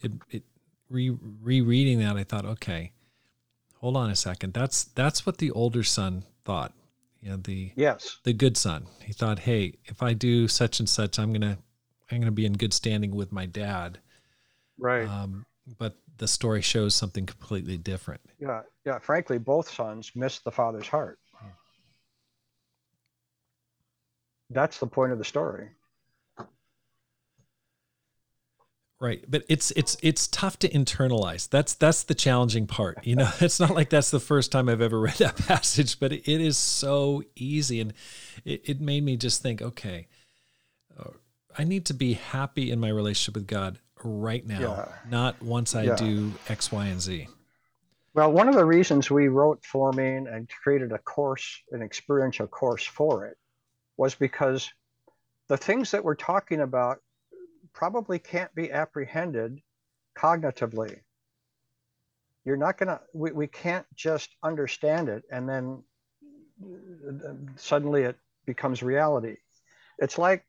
it it re rereading that, I thought, okay, hold on a second. That's that's what the older son thought. You know, the yes, the good son. He thought, hey, if I do such and such, I'm gonna I'm gonna be in good standing with my dad. Right. Um, but the story shows something completely different. Yeah, yeah. Frankly, both sons missed the father's heart. That's the point of the story. Right, but it's it's it's tough to internalize. That's that's the challenging part. You know, it's not like that's the first time I've ever read that passage, but it is so easy, and it, it made me just think, okay, uh, I need to be happy in my relationship with God right now, yeah. not once I yeah. do X, Y, and Z. Well, one of the reasons we wrote Forming and created a course, an experiential course for it, was because the things that we're talking about probably can't be apprehended cognitively. You're not going to, we, we can't just understand it and then suddenly it becomes reality. It's like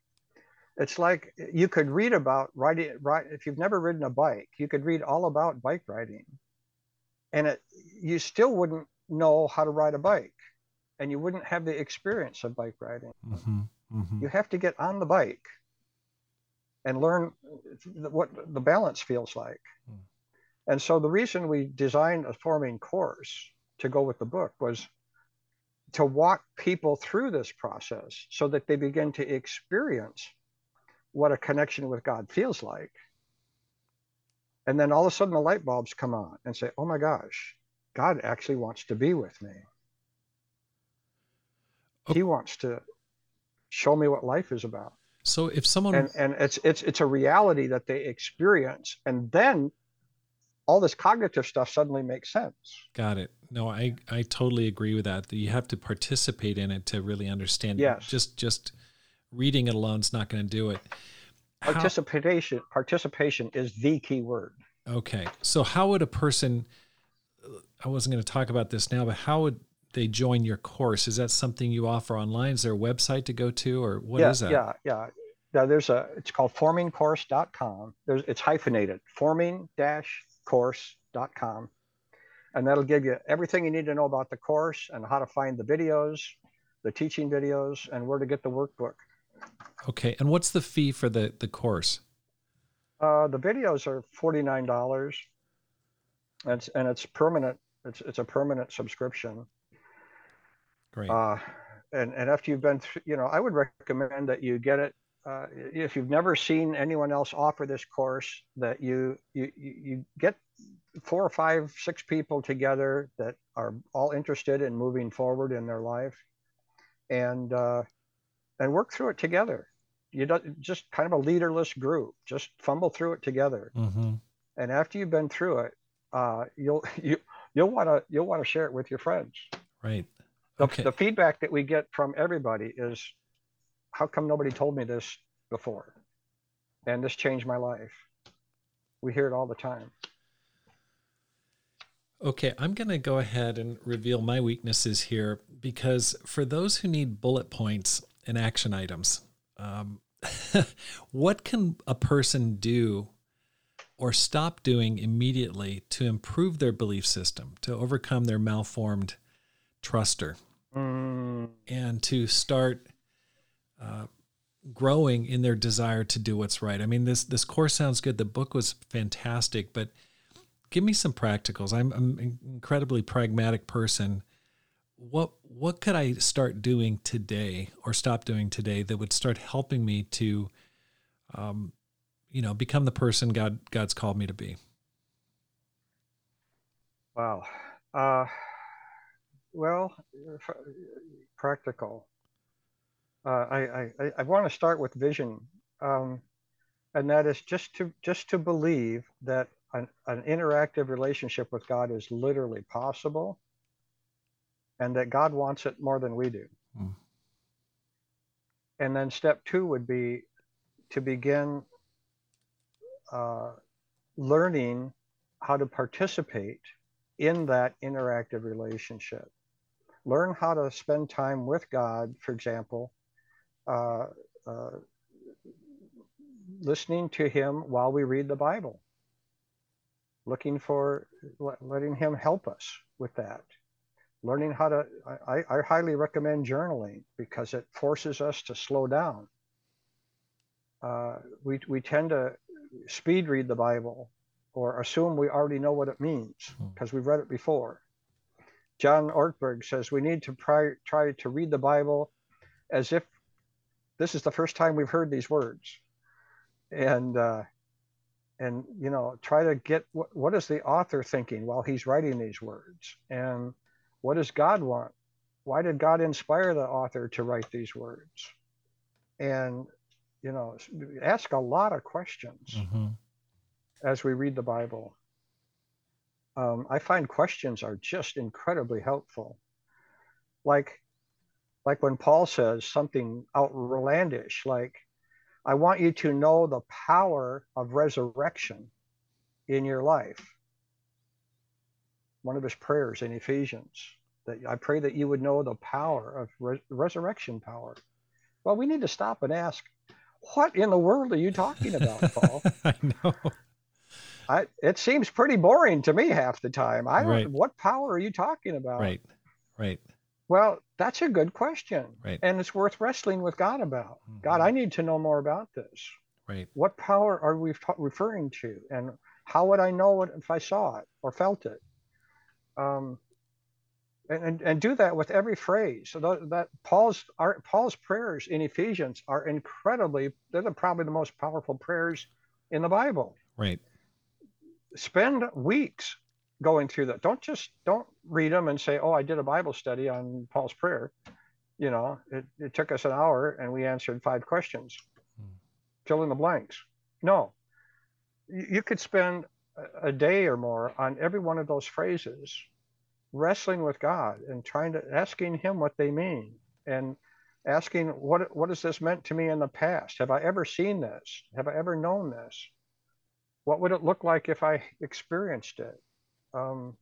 it's like you could read about riding right if you've never ridden a bike you could read all about bike riding and it you still wouldn't know how to ride a bike and you wouldn't have the experience of bike riding mm-hmm, mm-hmm. you have to get on the bike and learn what the balance feels like mm. and so the reason we designed a forming course to go with the book was to walk people through this process so that they begin to experience what a connection with God feels like. And then all of a sudden the light bulbs come on and say, oh my gosh, God actually wants to be with me. Oh. He wants to show me what life is about. So if someone and, and it's it's it's a reality that they experience, and then all this cognitive stuff suddenly makes sense. Got it. No, I I totally agree with that. You have to participate in it to really understand. Yes. Just just reading it alone is not going to do it. How, participation participation is the key word. Okay. So how would a person I wasn't going to talk about this now, but how would they join your course? Is that something you offer online? Is there a website to go to or what yeah, is that? Yeah, yeah. Now there's a it's called formingcourse.com. There's it's hyphenated. forming-course.com. And that'll give you everything you need to know about the course and how to find the videos, the teaching videos, and where to get the workbook. Okay, and what's the fee for the the course? Uh, the videos are forty nine dollars. It's and it's permanent. It's it's a permanent subscription. Great. Uh, and and after you've been through, you know, I would recommend that you get it. Uh, if you've never seen anyone else offer this course, that you you you get four or five, six people together that are all interested in moving forward in their life, and uh, and work through it together. you don't just kind of a leaderless group. Just fumble through it together. Mm-hmm. And after you've been through it, uh, you'll you you'll want to you'll want to share it with your friends. Right. The, the feedback that we get from everybody is, how come nobody told me this before? And this changed my life. We hear it all the time. Okay, I'm going to go ahead and reveal my weaknesses here because for those who need bullet points and action items, um, what can a person do or stop doing immediately to improve their belief system, to overcome their malformed truster, Mm, and to start uh, growing in their desire to do what's right? I mean, this this course sounds good. The book was fantastic, but give me some practicals. I'm, I'm an incredibly pragmatic person. What what could I start doing today or stop doing today that would start helping me to, um, you know, become the person God God's called me to be? wow. Uh, well, practical. Uh, I, I, I- want to start with vision, um, and that is just to just to believe that an, an interactive relationship with God is literally possible, and that God wants it more than we do. Hmm. And then step two would be to begin uh, learning how to participate in that interactive relationship. Learn how to spend time with God, for example, uh, uh, listening to Him while we read the Bible, looking for letting Him help us with that. Learning how to, I, I highly recommend journaling because it forces us to slow down. Uh, we, we tend to speed read the Bible or assume we already know what it means Hmm. because we've read it before. John Ortberg says we need to try, try to read the Bible as if this is the first time we've heard these words, and uh, and you know try to get what, what is the author thinking while he's writing these words, and what does God want? Why did God inspire the author to write these words? And you know, ask a lot of questions Mhm. as we read the Bible. Um, I find questions are just incredibly helpful. Like, like when Paul says something outlandish, like, I want you to know the power of resurrection in your life. One of his prayers in Ephesians, that I pray that you would know the power of re- resurrection power. Well, we need to stop and ask, what in the world are you talking about, Paul? I know. I, it seems pretty boring to me half the time. I don't. Right. What power are you talking about? Right. Right. Well, that's a good question, Right. and it's worth wrestling with God about. God, Mhm. I need to know more about this. Right. What power are we ta- referring to, and how would I know it if I saw it or felt it? Um, and, and, and do that with every phrase. So tho- that Paul's our, Paul's prayers in Ephesians are incredibly. They're the, probably the most powerful prayers in the Bible Right. spend weeks going through that. Don't just don't read them and say, "Oh, I did a Bible study on Paul's prayer." You know, it, it took us an hour and we answered five questions. Hmm. Fill in the blanks. No, you, you could spend a, day or more on every one of those phrases, wrestling with God and trying to asking Him what they mean and asking what what has this meant to me in the past? Have I ever seen this? Have I ever known this? what would it look like if I experienced it? Um,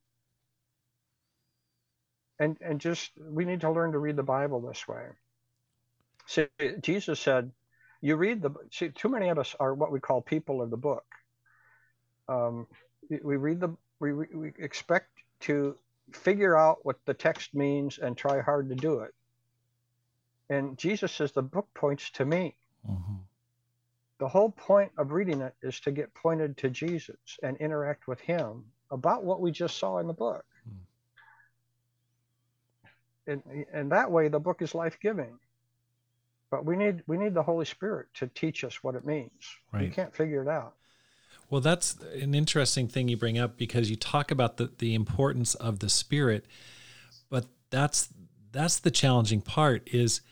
and and just we need to learn to read the Bible this way. See, Jesus said, "You read the." See, too many of us are what we call people of the book. Um, we- read the we, we expect to figure out what the text means and try hard to do it. And Jesus says the book points to me Mhm. the whole point of reading it is to get pointed to Jesus and interact with him about what we just saw in the book. Hmm. And, and that way the book is life-giving. But we need we need the Holy Spirit to teach us what it means. We can't figure it out. Well, that's an interesting thing you bring up because you talk about the, the importance of the spirit, but that's that's the challenging part is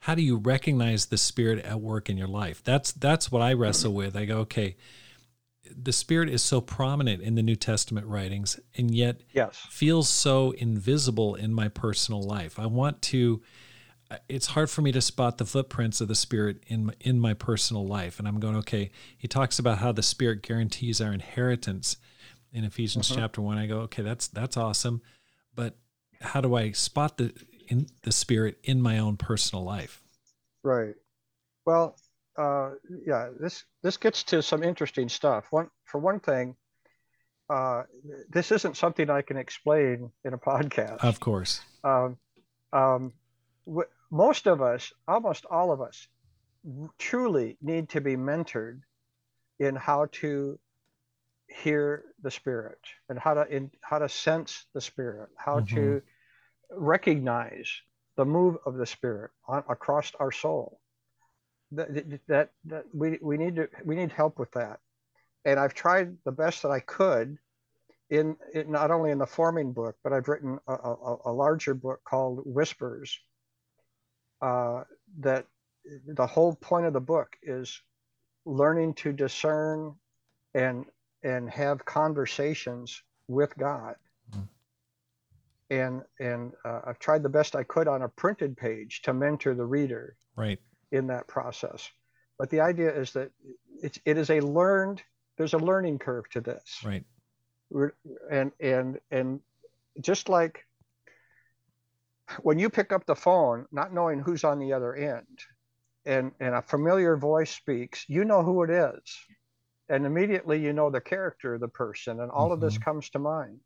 how do you recognize the spirit at work in your life? That's that's what I wrestle with. I go, okay, the spirit is so prominent in the New Testament writings and yet yes. feels so invisible in my personal life. I want to it's hard for me to spot the footprints of the spirit in my, in my personal life and I'm going okay, he talks about how the spirit guarantees our inheritance in Ephesians mm-hmm. chapter 1. I go, okay, that's that's awesome, but how do I spot the in the spirit in my own personal life? Right. Well, uh, yeah, this this gets to some interesting stuff. One for one thing, uh, this isn't something I can explain in a podcast. Of course. Um, um, most of us, almost all of us, truly need to be mentored in how to hear the spirit and how to in, how to sense the spirit, how mm-hmm. to recognize the move of the spirit on, across our soul that, that, that we, we need to we need help with that and i've tried the best that i could in, in not only in the forming book but i've written a, a, a larger book called whispers uh, that the whole point of the book is learning to discern and and have conversations with god mm. and and uh, i've tried the best i could on a printed page to mentor the reader right in that process. But the idea is that it's it is a learned there's a learning curve to this. Right. And and and just like when you pick up the phone, not knowing who's on the other end, and and a familiar voice speaks, you know who it is, and immediately you know the character of the person, and all mm-hmm. of this mm-hmm. comes to mind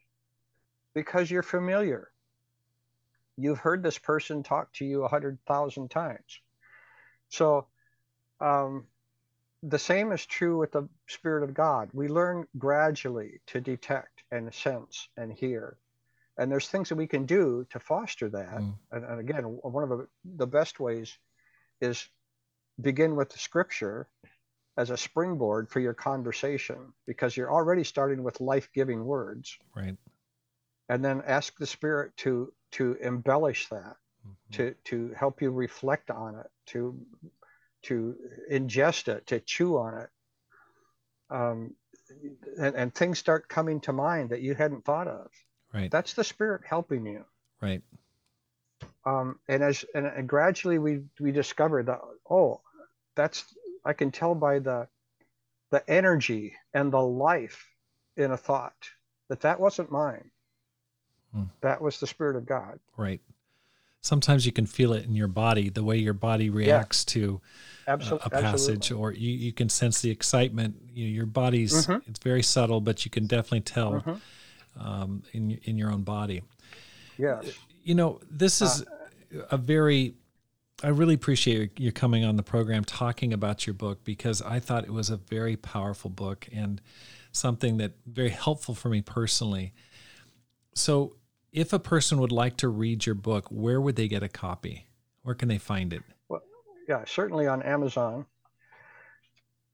because you're familiar. You've heard this person talk to you a hundred thousand times. So um, the same is true with the Spirit of God. We learn gradually to detect and sense and hear. And there's things that we can do to foster that. Mm. And, and, again, one of the, the best ways is begin with the scripture as a springboard for your conversation because you're already starting with life-giving words. Right. And then ask the spirit to to embellish that mm-hmm. to to help you reflect on it, to to ingest it, to chew on it, um, and, and things start coming to mind that you hadn't thought of. Right. That's the spirit helping you. Right. Um, and as and, and gradually we we discover that oh, that's I can tell by the the energy and the life in a thought that that wasn't mine. Hmm. That was the spirit of God. Right sometimes you can feel it in your body, the way your body reacts yeah. to Absol- a passage, absolutely. or you, you can sense the excitement. You, know, your body's mm-hmm. it's very subtle, but you can definitely tell mm-hmm. Um, in in your own body. Yes, you know this is uh, a very. I really appreciate you coming on the program talking about your book because I thought it was a very powerful book and something that very helpful for me personally. So if a person would like to read your book, where would they get a copy? Where can they find it? Well, yeah, certainly on Amazon.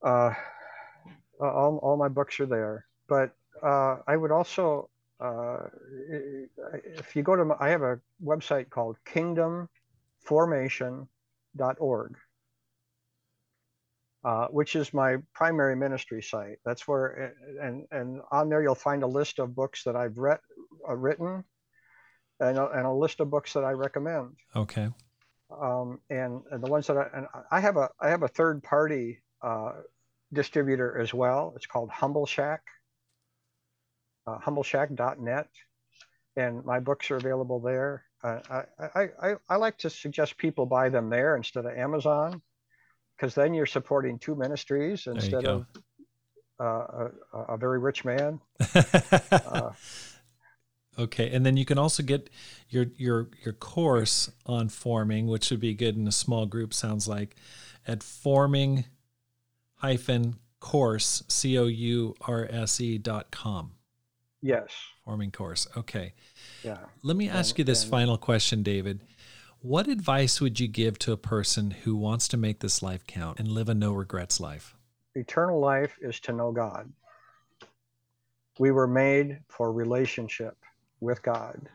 Uh, all, all my books are there. But uh, I would also, uh, if you go to, my, I have a website called kingdomformation.org. Uh, which is my primary ministry site. That's where, and and on there you'll find a list of books that I've read, uh, written, and a, and a list of books that I recommend. Okay. Um, and, and the ones that I and I have a I have a third party uh, distributor as well. It's called Humble Shack. Uh, humbleshack.net, and my books are available there. Uh, I, I, I, I like to suggest people buy them there instead of Amazon, because then you're supporting two ministries instead of uh, a, a, very rich man. uh, Okay, and then you can also get your your your course on forming, which would be good in a small group. Sounds like at forming hyphen course c o u r s e dot com. Yes. Forming course. Okay. Yeah. Let me ask and, you this and, final question, David. What advice would you give to a person who wants to make this life count and live a no regrets life? Eternal life is to know God. We were made for relationship with God.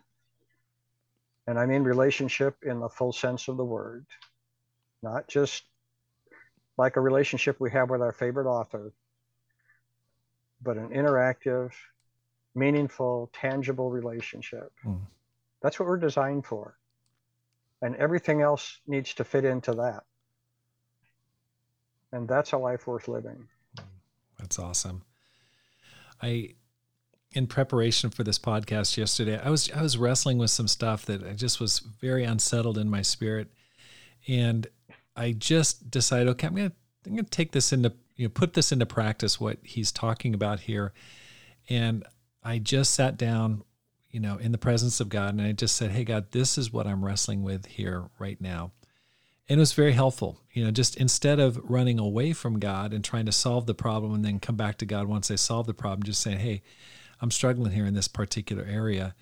And I mean relationship in the full sense of the word. not just like a relationship we have with our favorite author, but an interactive, meaningful, tangible relationship. Mm. That's what we're designed for. And everything else needs to fit into that. And that's a life worth living. That's awesome. I in preparation for this podcast yesterday, I was I was wrestling with some stuff that I just was very unsettled in my spirit. And I just decided, okay, I'm gonna I'm gonna take this into you know put this into practice what he's talking about here. And I just sat down, you know, in the presence of God and I just said, Hey God, this is what I'm wrestling with here right now. And it was very helpful. You know, just instead of running away from God and trying to solve the problem and then come back to God once I solve the problem, just saying, Hey, I'm struggling here in this particular area.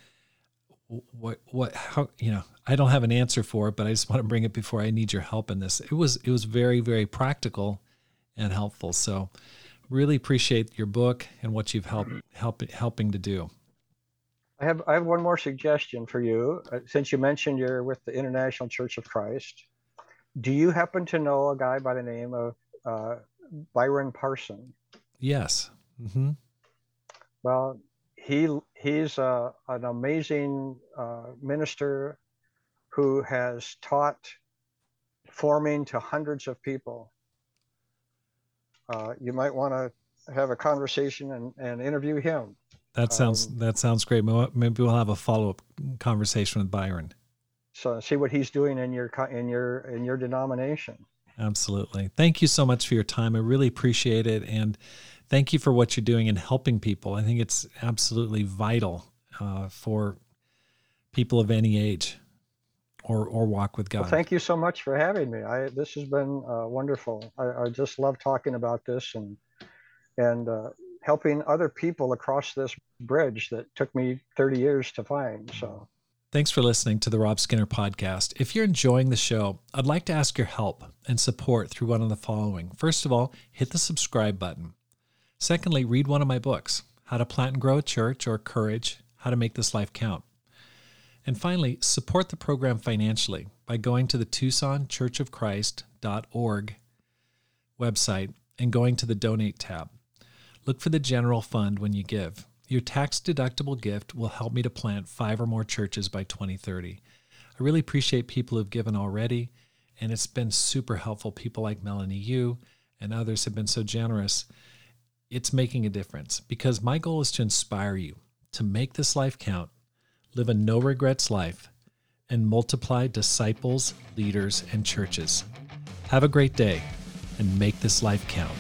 What, what, how, you know, I don't have an answer for it, but I just want to bring it before I need your help in this. It was, it was very, very practical and helpful. So, really appreciate your book and what you've helped help, helping to do. I have I have one more suggestion for you. Uh, since you mentioned you're with the International Church of Christ, do you happen to know a guy by the name of uh, Byron Parson? Yes. Mm-hmm. Well, he he's uh, an amazing uh, minister who has taught forming to hundreds of people uh, you might want to have a conversation and, and interview him. That sounds um, that sounds great. Maybe we'll have a follow up conversation with Byron. So see what he's doing in your in your in your denomination. Absolutely. Thank you so much for your time. I really appreciate it, and thank you for what you're doing in helping people. I think it's absolutely vital uh, for people of any age or or walk with God. Well, thank you so much for having me. I this has been uh, wonderful. I, I, just love talking about this and and uh, helping other people across this bridge that took me 30 years to find. So. Thanks for listening to the Rob Skinner podcast. If you're enjoying the show, I'd like to ask your help and support through one of the following. First of all, hit the subscribe button. Secondly, read one of my books How to Plant and Grow a Church or Courage, How to Make This Life Count. And finally, support the program financially by going to the TucsonChurchofChrist.org website and going to the Donate tab. Look for the General Fund when you give. Your tax deductible gift will help me to plant five or more churches by 2030. I really appreciate people who've given already, and it's been super helpful. People like Melanie Yu and others have been so generous. It's making a difference because my goal is to inspire you to make this life count live a no regrets life, and multiply disciples, leaders, and churches. Have a great day and make this life count.